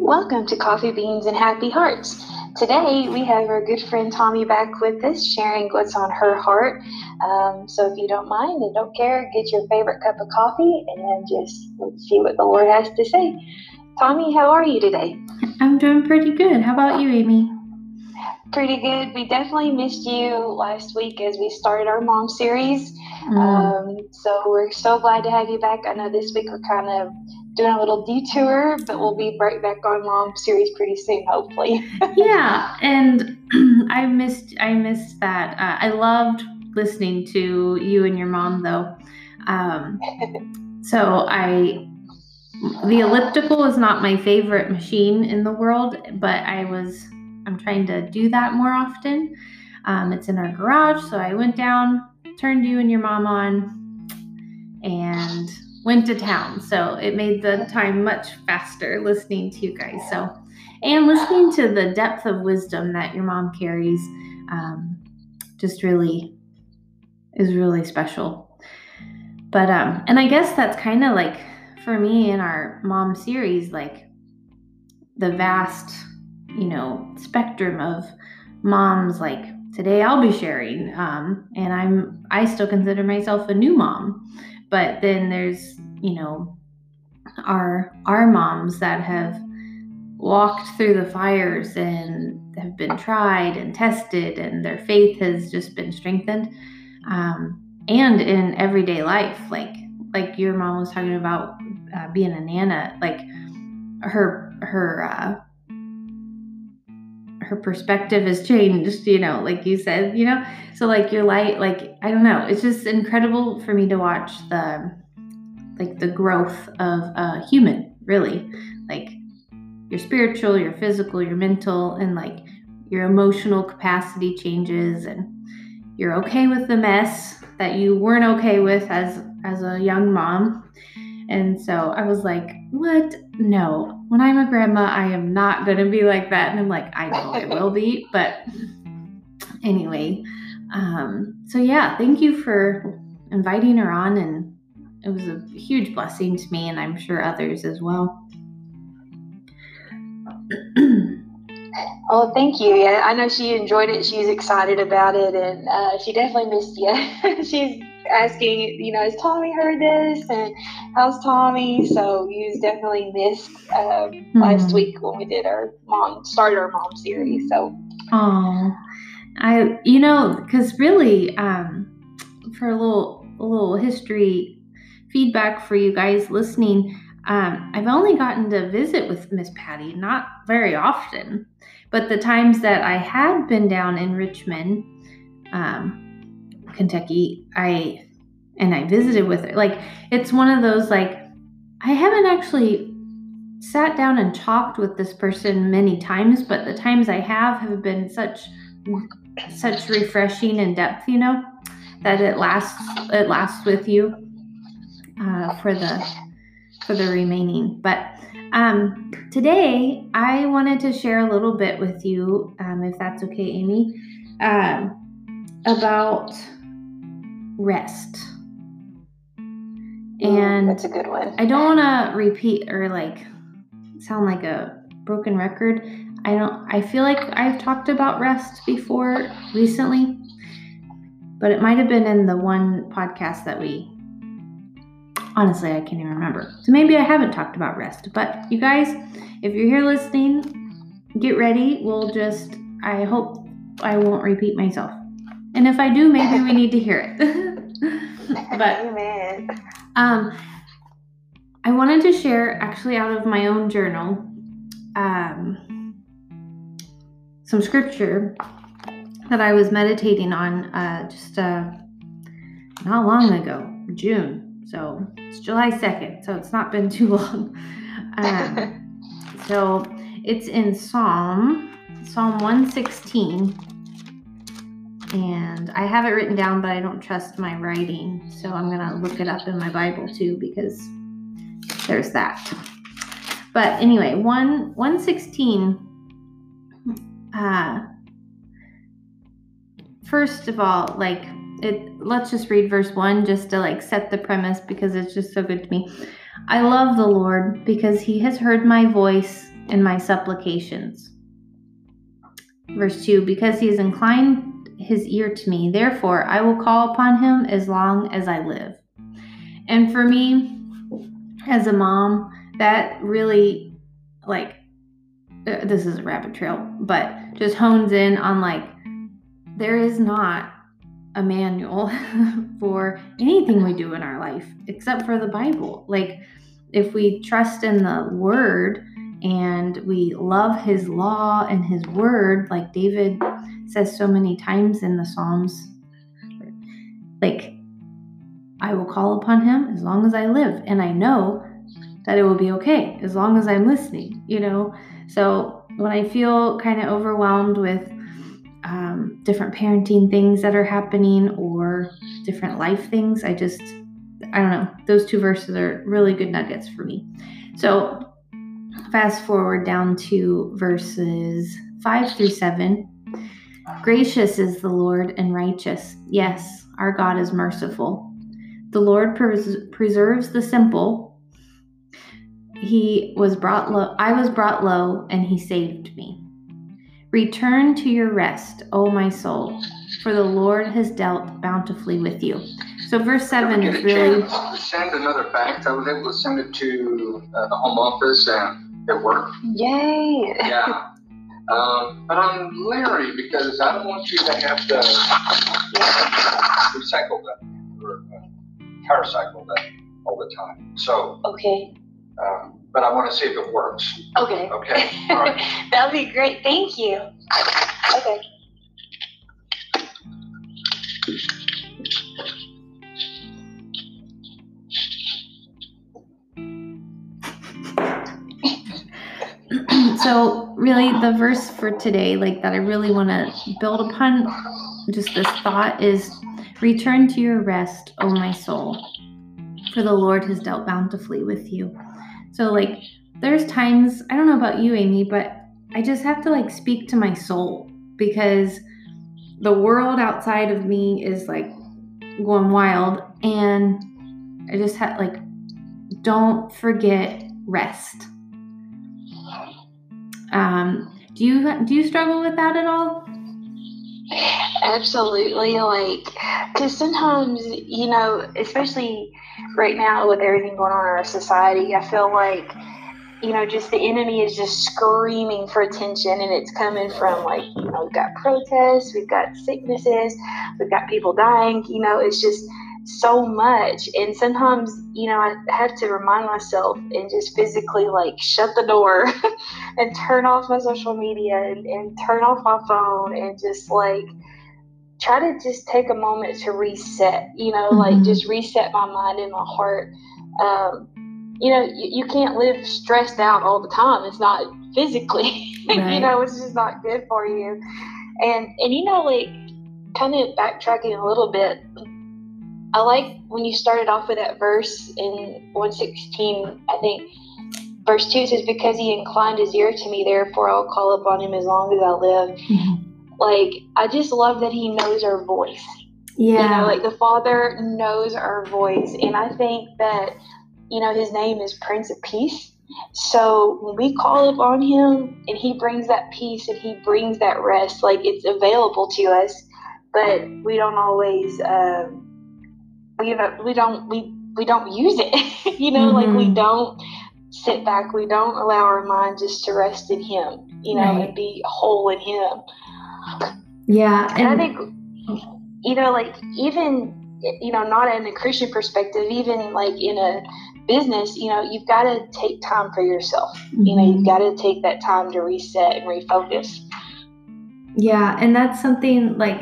Welcome to Coffee Beans and Happy Hearts. Today we have our good friend Tommi back with us, sharing what's on her heart. Um, so if you don't mind and don't care, get your favorite cup of coffee and just see what the Lord has to say. Tommi, how are you today? I'm doing pretty good. How about you, Amy? Pretty good. We definitely missed you last week as we started our mom series. Mm. Um, so we're so glad to have you back. I know this week we're kind of doing a little detour, but we'll be right back on long series pretty soon, hopefully. yeah, and I missed I missed that. Uh, I loved listening to you and your mom though. Um, so I the elliptical is not my favorite machine in the world, but I was I'm trying to do that more often. Um, it's in our garage, so I went down, turned you and your mom on, and went to town. So it made the time much faster listening to you guys. So and listening to the depth of wisdom that your mom carries, um, just really is really special. But um, and I guess that's kind of like for me in our mom series, like the vast you know, spectrum of moms like today I'll be sharing. Um, and I'm I still consider myself a new mom. But then there's, you know, our our moms that have walked through the fires and have been tried and tested and their faith has just been strengthened. Um, and in everyday life, like like your mom was talking about uh, being a nana, like her her uh, her perspective has changed, you know, like you said, you know. So like your light, like I don't know, it's just incredible for me to watch the like the growth of a human, really. Like your spiritual, your physical, your mental, and like your emotional capacity changes and you're okay with the mess that you weren't okay with as as a young mom. And so I was like, what? No, when I'm a grandma, I am not going to be like that. And I'm like, I know I will be. But anyway, um, so yeah, thank you for inviting her on. And it was a huge blessing to me, and I'm sure others as well. oh, thank you. Yeah, I know she enjoyed it. She's excited about it, and uh, she definitely missed you. She's asking, you know, has Tommi heard this? And how's Tommi? So you definitely missed uh, mm-hmm. last week when we did our mom, started our mom series. So, oh, I, you know, because really, um, for a little, a little history feedback for you guys listening, um, I've only gotten to visit with Miss Patty not very often, but the times that I had been down in Richmond, um, Kentucky, I and I visited with her. Like it's one of those like I haven't actually sat down and talked with this person many times, but the times I have have been such such refreshing and depth, you know, that it lasts it lasts with you uh, for the for the remaining. But um, today I wanted to share a little bit with you, um, if that's okay, Amy, um, about rest. And that's a good one. I don't want to repeat or like sound like a broken record. I don't I feel like I've talked about rest before recently, but it might have been in the one podcast that we honestly I can't even remember. So maybe I haven't talked about rest. But you guys, if you're here listening, get ready. We'll just I hope I won't repeat myself. And if I do, maybe we need to hear it. but Amen. Um, I wanted to share actually out of my own journal um, some scripture that I was meditating on uh, just uh, not long ago, June. So it's July 2nd, so it's not been too long. Um, so it's in Psalm, Psalm 116 and I have it written down, but I don't trust my writing. So I'm going to look it up in my Bible too because there's that. But anyway, 1 116 uh first of all, like it let's just read verse 1 just to like set the premise because it's just so good to me. I love the Lord because he has heard my voice and my supplications. Verse 2 Because he has inclined his ear to me, therefore I will call upon him as long as I live. And for me, as a mom, that really, like, uh, this is a rabbit trail, but just hones in on like, there is not a manual for anything we do in our life except for the Bible. Like, if we trust in the Word and we love His law and His Word, like David says so many times in the Psalms, like, I will call upon Him as long as I live. And I know that it will be okay as long as I'm listening, you know? So when I feel kind of overwhelmed with um, different parenting things that are happening or different life things, I just, I don't know, those two verses are really good nuggets for me. So fast forward down to verses 5 through 7. Gracious is the Lord and righteous. Yes, our God is merciful. The Lord pres- preserves the simple. He was brought low. I was brought low, and he saved me. Return to your rest, O my soul, for the Lord has dealt bountifully with you. So verse seven is really. Send another fax. I was able to send it to uh, the home office and it worked. Yay! Yeah. Um, but I'm leery because I don't want you to have to recycle that or uh, tire cycle that all the time. So, Okay. um, but I want to see if it works. Okay. Okay. All right. That'll be great. Thank you. Okay. So really the verse for today like that i really want to build upon just this thought is return to your rest o my soul for the lord has dealt bountifully with you. So like there's times i don't know about you amy but i just have to like speak to my soul because the world outside of me is like going wild and i just had like don't forget rest um, do you do you struggle with that at all? Absolutely. Like, because sometimes, you know, especially right now with everything going on in our society, I feel like, you know, just the enemy is just screaming for attention and it's coming from like, you know, we've got protests, we've got sicknesses, we've got people dying, you know, it's just so much. And sometimes, you know, I have to remind myself and just physically like shut the door and turn off my social media and, and turn off my phone and just like try to just take a moment to reset, you know, like Mhm. just reset my mind and my heart. Um, you know, you, you can't live stressed out all the time. It's not physically, you know, it's just not good for you. And, and you know, like kind of backtracking a little bit, I like when you started off with that verse in 116, I think verse 2 says, Because he inclined his ear to me, therefore I'll call upon him as long as I live. Like, I just love that he knows our voice. Yeah. You know, like the Father knows our voice. And I think that, you know, his name is Prince of Peace. So when we call upon him and he brings that peace and he brings that rest, like it's available to us, but we don't always, um, we, don't- we don't, we, we don't use it. you know, like we Mhm. don't sit back. We don't allow our mind just to rest in him, you know, Right. and be whole in him. yeah. And I think, you know, like even, you know, not in a Christian perspective, even like in a business, you know, you've got to take time for yourself. You know, you've got to take that time to reset and refocus. Yeah, and that's something like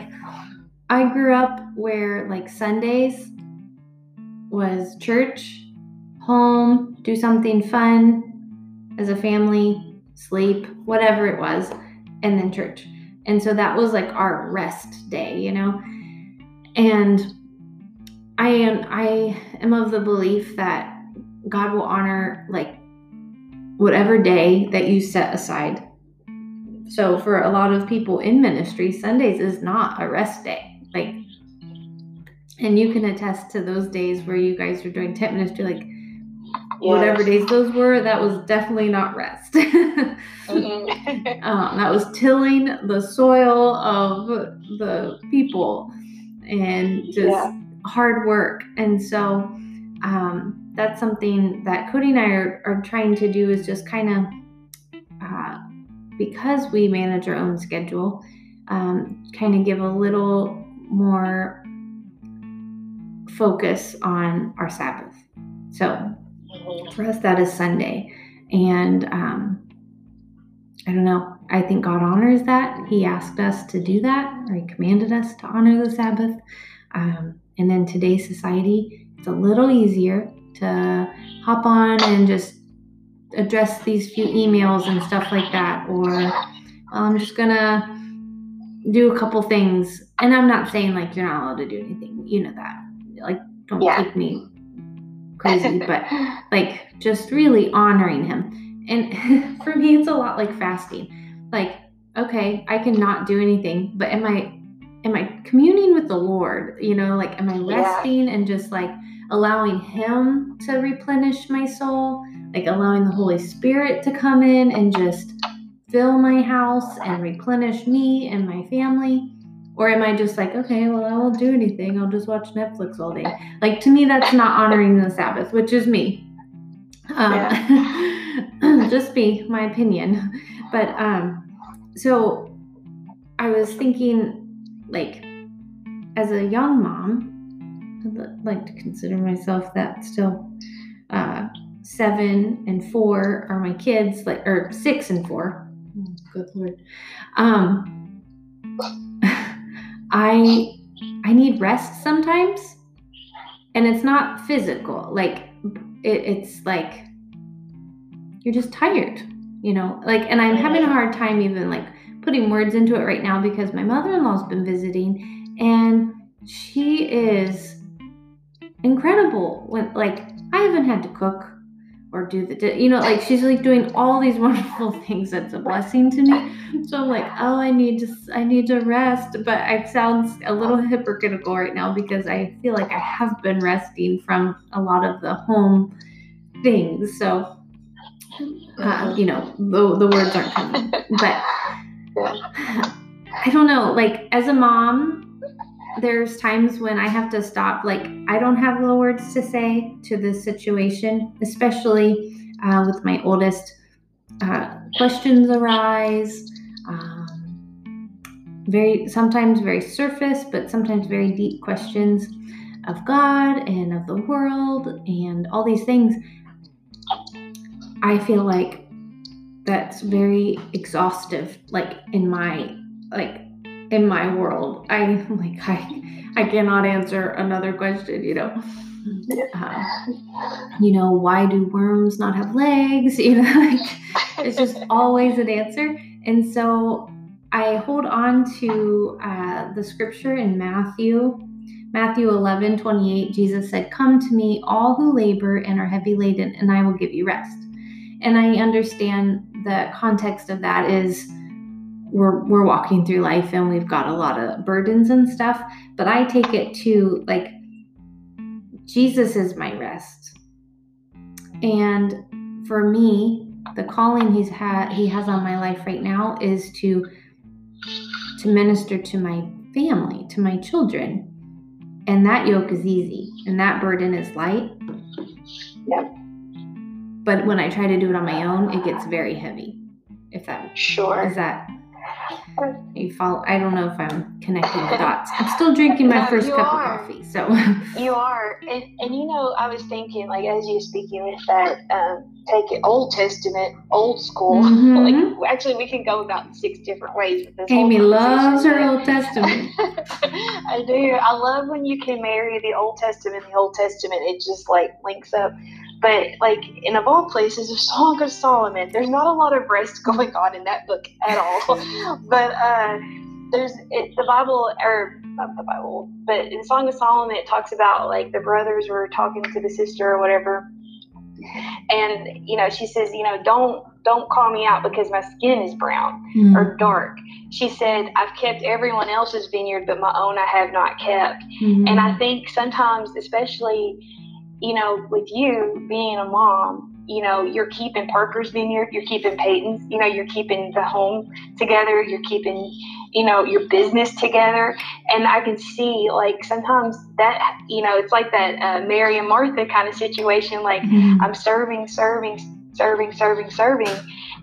I grew up where like Sundays was church, home, do something fun as a family, sleep, whatever it was, and then church. And so that was like our rest day, you know? And I am I am of the belief that God will honor like whatever day that you set aside so for a lot of people in ministry, Sundays is not a rest day. And you can attest to those days where you guys were doing tent ministry like whatever days those were, that was definitely not rest. Mhm. um, that was tilling the soil of the people and just Yeah. hard work. And so um, that's something that Cody and I are, are trying to do is just kind of, uh, because we manage our own schedule, um, kind of give a little more focus on our Sabbath. So for us that is sunday. And um i don't know. I think god honors that. He asked us to do that or he commanded us to honor the sabbath. Um, and then today's society it's a little easier to hop on and just address these few emails and stuff like that or i'm just gonna do a couple things. And i'm not saying like you're not allowed to do anything. You know that like don't Yeah. take me crazy but like just really honoring him. And for me, it's a lot like fasting. Like, okay, I cannot do anything, but am I am I communing with the Lord? You know, like am I Yeah. resting and just like allowing him to replenish my soul? Like allowing the Holy Spirit to come in and just fill my house and replenish me and my family? Or am I just like, okay, well, I won't do anything. I'll just watch Netflix all day. Like, to me, that's not honoring the Sabbath, which is me. Um, just be my opinion. But um, so I was thinking, like, as a young mom, I'd like to consider myself that still. Uh, seven and four are my kids, like, or six and four. Oh, good lord. Um, I I need rest sometimes, and it's not physical. Like it, it's like you're just tired, you know. Like, and I'm having a mm-hmm. hard time even like putting words into it right now because my mother-in-law's been visiting, and she is incredible. When like I haven't had to cook or do the you know like she's like doing all these wonderful things that's a blessing to me. So i'm like oh i need to i need to rest. But i sounds a little hypocritical right now because i feel like i have been resting from a lot of the home things. So uh, you know the, the words aren't coming. But i don't know like as a mom there's times when I have to stop. Like, I don't have the words to say to this situation, especially uh, with my oldest. Uh, questions arise. Um, very sometimes very surface, but sometimes very deep questions of God and of the world and all these things. I feel like that's very exhaustive. Like in my like in my world. I like I I cannot answer another question, you know. Uh, you know, why do worms not have legs? You know, like it's just always an answer. And so I hold on to uh, the scripture in Matthew, Matthew 11, 28. Jesus said, Come to me, all who labor and are heavy laden, and I will give you rest. And I understand the context of that is we're we're walking through life and we've got a lot of burdens and stuff but i take it to like jesus is my rest and for me the calling he's had he has on my life right now is to to minister to my family to my children and that yoke is easy and that burden is light Yep. but when i try to do it on my own it gets very heavy if that Sure. is that you follow? I don't know if I'm connecting the dots. I'm still drinking my first you cup are. of coffee, so You are, and and you know, I was thinking, like as you were speaking with that, um, take it Old Testament, old school. Mhm. Like actually, we can go about six different ways with this. Amy loves her. Old Testament. I do. I love when you can marry the Old Testament the Old Testament. It just like links up. But like in of all places, the Song of Solomon. There's not a lot of rest going on in that book at all. but uh, there's it, the Bible, or not the Bible, but in the Song of Solomon, it talks about like the brothers were talking to the sister or whatever, and you know she says, you know, don't don't call me out because my skin is brown Mm-hmm. or dark. She said, I've kept everyone else's vineyard, but my own I have not kept. Mhm. And I think sometimes, especially you know, with you being a mom, you know, you're keeping Parker's vineyard, you're keeping Peyton's, you know, you're keeping the home together, you're keeping, you know, your business together. And I can see like sometimes that, you know, it's like that uh, Mary and Martha kind of situation. Like mm-hmm. I'm serving, serving, serving, serving, serving.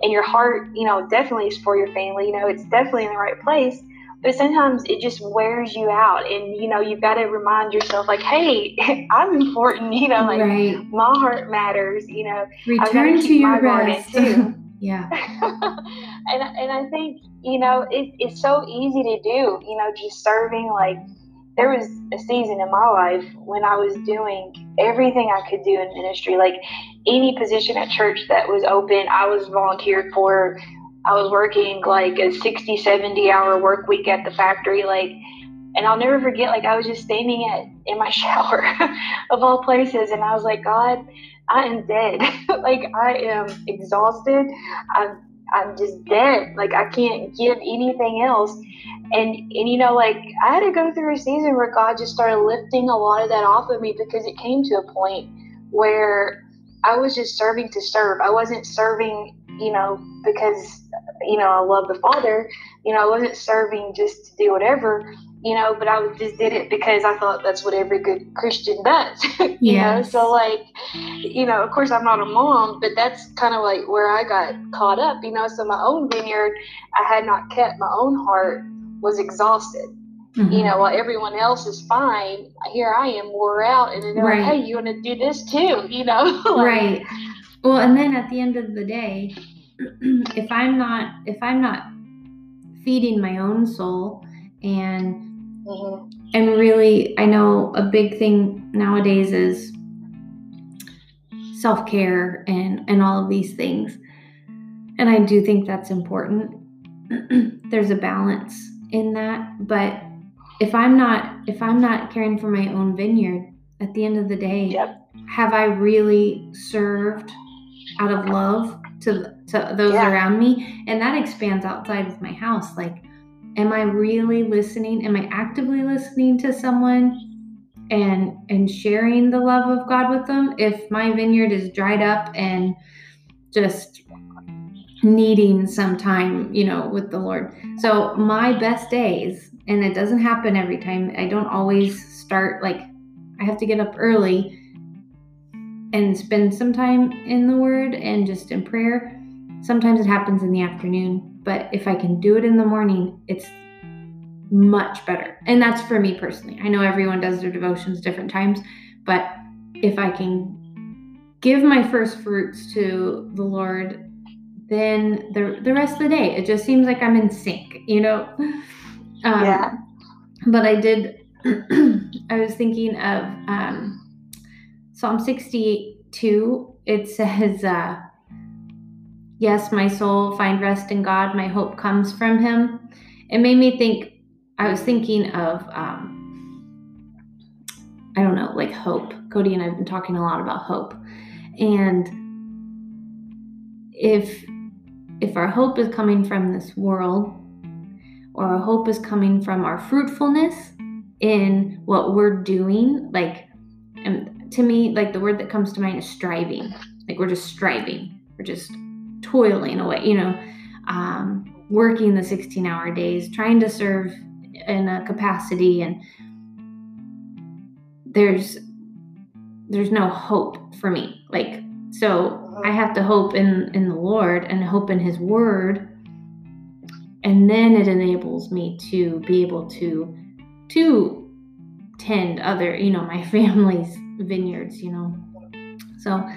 And your heart, you know, definitely is for your family. You know, it's definitely in the right place but sometimes it just wears you out and you know you've got to remind yourself like hey i'm important you know like right. my heart matters you know. Return to your rest. too. Yeah. And, and i think you know it, it's so easy to do you know just serving like there was a season in my life when i was doing everything i could do in ministry like any position at church that was open i was volunteered for I was working like a 60, 70 hour work week at the factory. Like, and I'll never forget, like, I was just standing at, in my shower of all places. And I was like, God, I am dead. like, I am exhausted. I'm, I'm just dead. Like, I can't give anything else. And, and, you know, like, I had to go through a season where God just started lifting a lot of that off of me because it came to a point where I was just serving to serve. I wasn't serving, you know, because you know, I love the Father. You know, I wasn't serving just to do whatever, you know, but I just did it because I thought that's what every good Christian does. you yes. know, so like, you know, of course I'm not a mom, but that's kind of like where I got caught up, you know. So my own vineyard, I had not kept my own heart was exhausted. Mm-hmm. You know, while everyone else is fine, here I am wore out, and they're right. like, "Hey, you want to do this too?" You know, like, right. Well, and then at the end of the day, if I'm not if I'm not feeding my own soul and mm-hmm. and really I know a big thing nowadays is self-care and and all of these things. And I do think that's important. There's a balance in that, but if I'm not if I'm not caring for my own vineyard at the end of the day, yep. have I really served out of love to to those yeah. around me. And that expands outside of my house. Like am i really listening? Am i actively listening to someone and and sharing the love of god with them if my vineyard is dried up and just needing some time you know with the lord? So my best days and it doesn't happen every time. I don't always start like i have to get up early and spend some time in the Word and just in prayer. Sometimes it happens in the afternoon, but if I can do it in the morning, it's much better. And that's for me personally. I know everyone does their devotions different times, but if I can give my first fruits to the Lord, then the the rest of the day it just seems like I'm in sync, you know. Um, yeah. But I did. I was thinking of um, Psalm 62, it says, uh, Yes, my soul, find rest in God. My hope comes from Him. It made me think, I was thinking of, um, I don't know, like hope. Cody and I have been talking a lot about hope. And if if our hope is coming from this world or our hope is coming from our fruitfulness in what we're doing like and to me, like the word that comes to mind is striving. Like we're just striving, we're just toiling away, you know, um, working the 16 hour days, trying to serve in a capacity. And there's, there's no hope for me. Like, so I have to hope in, in the Lord and hope in his word. And then it enables me to be able to, to tend other, you know, my family's vineyards, you know. So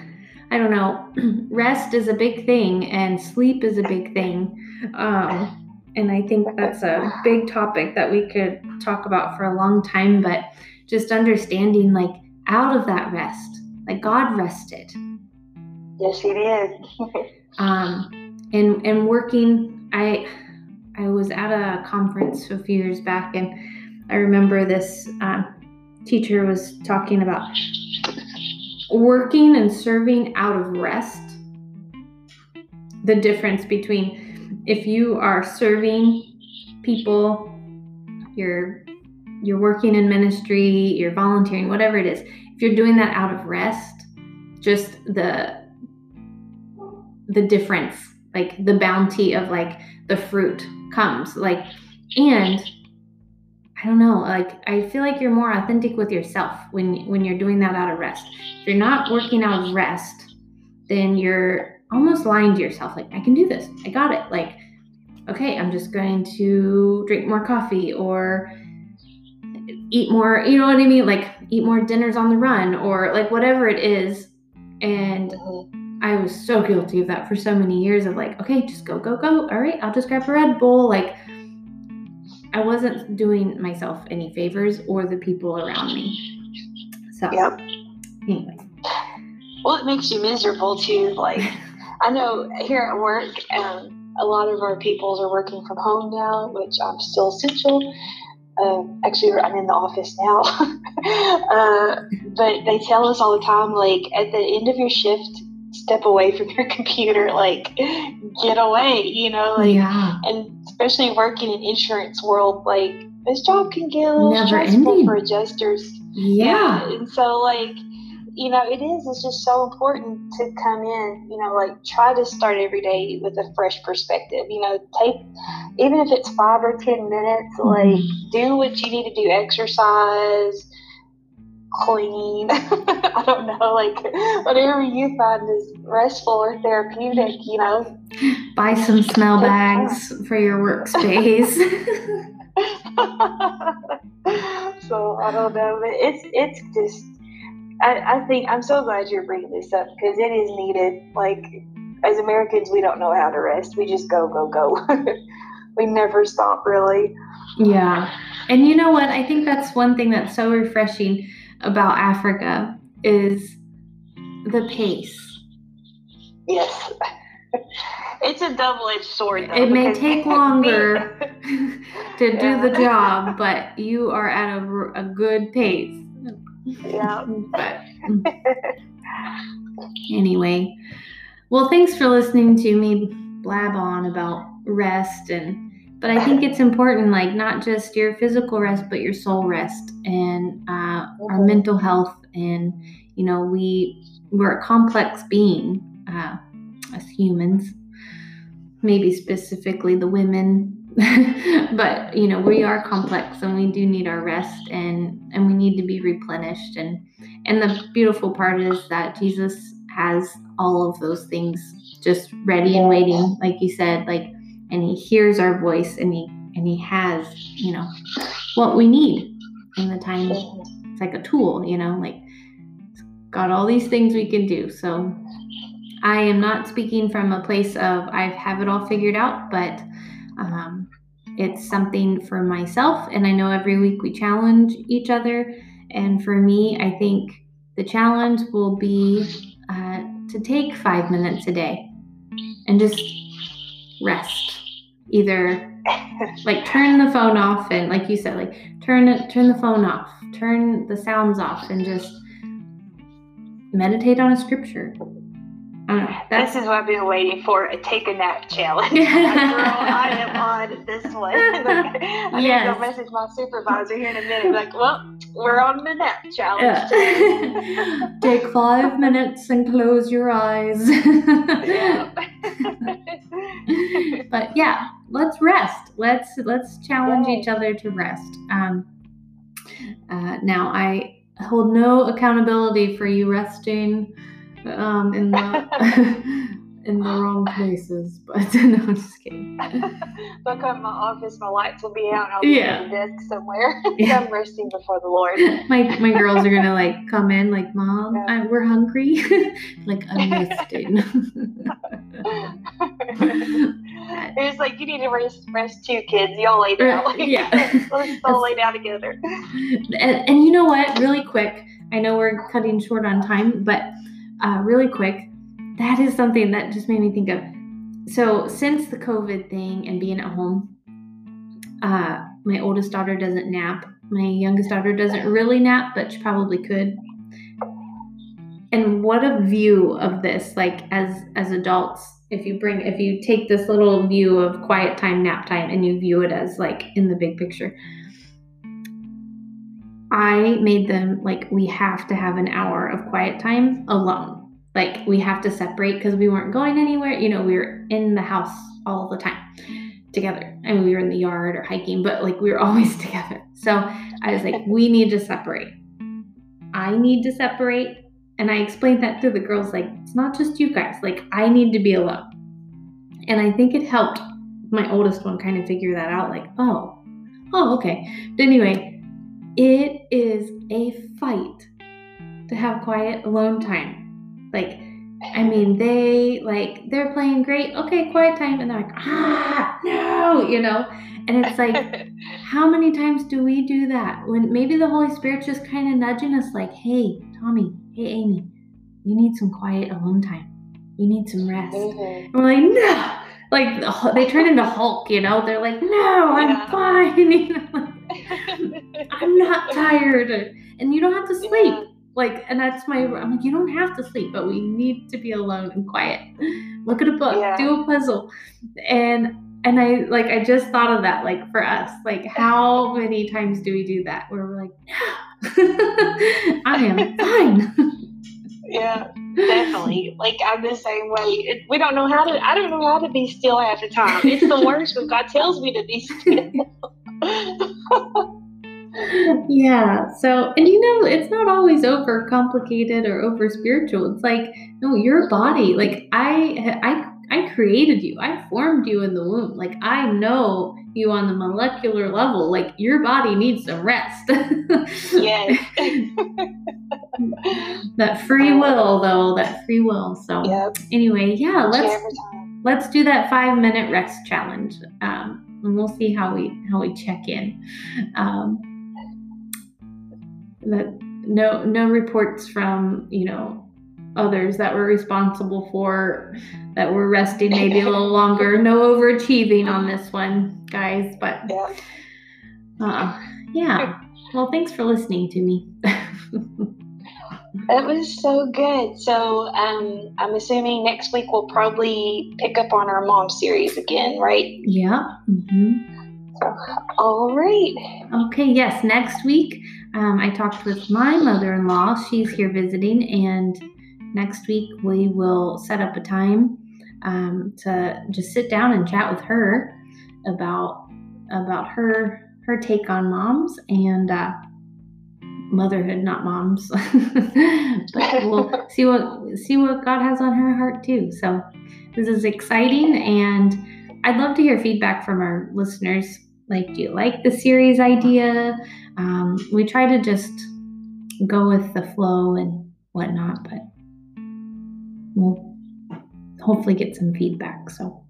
I don't know. Rest is a big thing and sleep is a big thing. Um, and I think that's a big topic that we could talk about for a long time, but just understanding like out of that rest, like God rested. Yes, he did. um, and and working, I I was at a conference a few years back, and I remember this uh, teacher was talking about working and serving out of rest. The difference between if you are serving people, you're you're working in ministry, you're volunteering, whatever it is. if you're doing that out of rest, just the the difference, like the bounty of like the fruit comes. Like and I don't know, like I feel like you're more authentic with yourself when when you're doing that out of rest. If you're not working out of rest, then you're almost lying to yourself like I can do this. I got it. Like okay, I'm just going to drink more coffee or eat more, you know what I mean? Like eat more dinners on the run or like whatever it is. And I was so guilty of that for so many years of like, okay, just go, go, go. All right, I'll just grab a Red Bull. Like I wasn't doing myself any favors or the people around me. So, Yep. anyway. Well, it makes you miserable too. Like, I know here at work, um, a lot of our peoples are working from home now, which I'm still essential. Um, actually, I'm in the office now. uh, but they tell us all the time, like, at the end of your shift, step away from your computer, like, get away, you know, like, yeah. and especially working in insurance world, like, this job can get a little Never stressful ending. for adjusters. Yeah. And so, like, you know, it is. It's just so important to come in, you know, like try to start every day with a fresh perspective. You know, take, even if it's five or 10 minutes, mm-hmm. like, do what you need to do exercise, clean. I don't know, like, whatever you find is restful or therapeutic, you know. Buy some smell uh, bags for your workspace. so I don't know, but it's it's just I, I think I'm so glad you're bringing this up because it is needed. Like as Americans, we don't know how to rest. We just go go go. we never stop really. Yeah. And you know what? I think that's one thing that's so refreshing about Africa is the pace. Yes. It's a double-edged sword. Though, It may take longer to do the job, but you are at a, a good pace. yeah. But anyway, well, thanks for listening to me blab on about rest and but I think it's important, like not just your physical rest, but your soul rest and uh, our Mhm. mental health. And you know, we we're a complex being uh, as humans. Maybe specifically the women, but you know, we are complex and we do need our rest and and we need to be replenished. And and the beautiful part is that Jesus has all of those things just ready and waiting, like you said, like and he hears our voice and he and he has you know what we need in the time. It's like a tool you know like it's got all these things we can do. So i am not speaking from a place of i have it all figured out but um, it's something for myself. And i know every week we challenge each other. And for me i think the challenge will be uh, to take five minutes a day and just rest. Either like turn the phone off and like you said like turn it turn the phone off turn the sounds off and just meditate on a scripture that's This is what I've been waiting for a take a nap challenge. Girl, I am on this one. Like, I need to Yes. go message my supervisor here in a minute. Like, well, we're on the nap challenge. Yeah. take five minutes and close your eyes Yeah. but yeah let's rest let's let's challenge Yay. each other to rest um uh, now i hold no accountability for you resting um in the in the wrong places but no i'm just kidding Look at my office, my lights will be out. I'll be Yeah. the desk somewhere. Yeah. I'm resting before the Lord. my my girls are gonna like come in like mom Yeah. I, we're hungry like i'm resting it's like you need to rest, rest too, kids. Y'all lay down. Like, yeah. let's all lay down together. and, and you know what really quick i know we're cutting short on time but uh, really quick that is something that just made me think of. So since the covid thing and being at home uh, my oldest daughter doesn't nap. My youngest daughter doesn't really nap but she probably could. And what a view of this like as as adults if you bring if you take this little view of quiet time nap time and you view it as like in the big picture I made them like we have to have an hour of quiet time alone. Like we have to separate because we weren't going anywhere. You know, we were in the house all the time together and we were in the yard or hiking, but like we were always together. So I was like, we need to separate. I need to separate. And I explained that to the girls like, it's not just you guys. Like, I need to be alone. And I think it helped my oldest one kind of figure that out like, oh, oh, okay. But anyway, it is a fight to have quiet alone time. Like, I mean, they like they're playing great. Okay, quiet time, and they're like, ah, no, you know. And it's like, how many times do we do that when maybe the Holy Spirit's just kind of nudging us, like, hey, Tommi, hey, Amy, you need some quiet alone time. You need some rest. Mm-hmm. And we're like, no. Like they turn into Hulk, you know. They're like, no, I'm yeah. fine. You know? I'm not tired, and you don't have to sleep. Yeah like and that's my i'm like you don't have to sleep but we need to be alone and quiet. Look at a book. Yeah. do a puzzle. And and i like i just thought of that like for us. Like how many times do we do that? Where we're like no. I am fine. Yeah definitely. Like i'm the same way. We don't know how to i don't know how to be still half the time. It's the worst when god tells me to be still yeah. So, and you know, it's not always over complicated or over spiritual. It's like, no, your body, like I, I, I created you. I formed you in the womb. Like I know you on the molecular level. Like your body needs some rest. yes. that free will, though. That free will. So, yep. anyway, yeah. Let's let's do that five minute rest challenge. Um, and we'll see how we how we check in. Um, that no no reports from you know others that were responsible for that were resting maybe a little longer. No overachieving on this one, guys. But yeah, uh, yeah. Well, thanks for listening to me. That was so good. So um, I'm assuming next week we'll probably pick up on our mom series again, right? Yeah. Mm-hmm. All right. Okay. Yes. Next week um, I talked with my mother in law. She's here visiting, and next week we will set up a time um, to just sit down and chat with her about about her her take on moms and uh, motherhood, not moms. but we'll see what see what God has on her heart too. So this is exciting, and I'd love to hear feedback from our listeners. Like, do you like the series idea? Um, we try to just go with the flow and whatnot, but we'll hopefully get some feedback. So.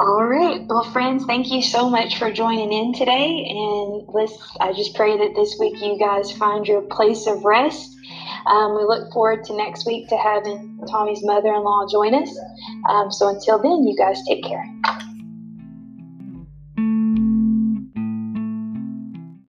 All right. Well, friends, thank you so much for joining in today. And let's, I just pray that this week you guys find your place of rest. Um, we look forward to next week to having Tommi's mother in law join us. Um, so until then, you guys take care.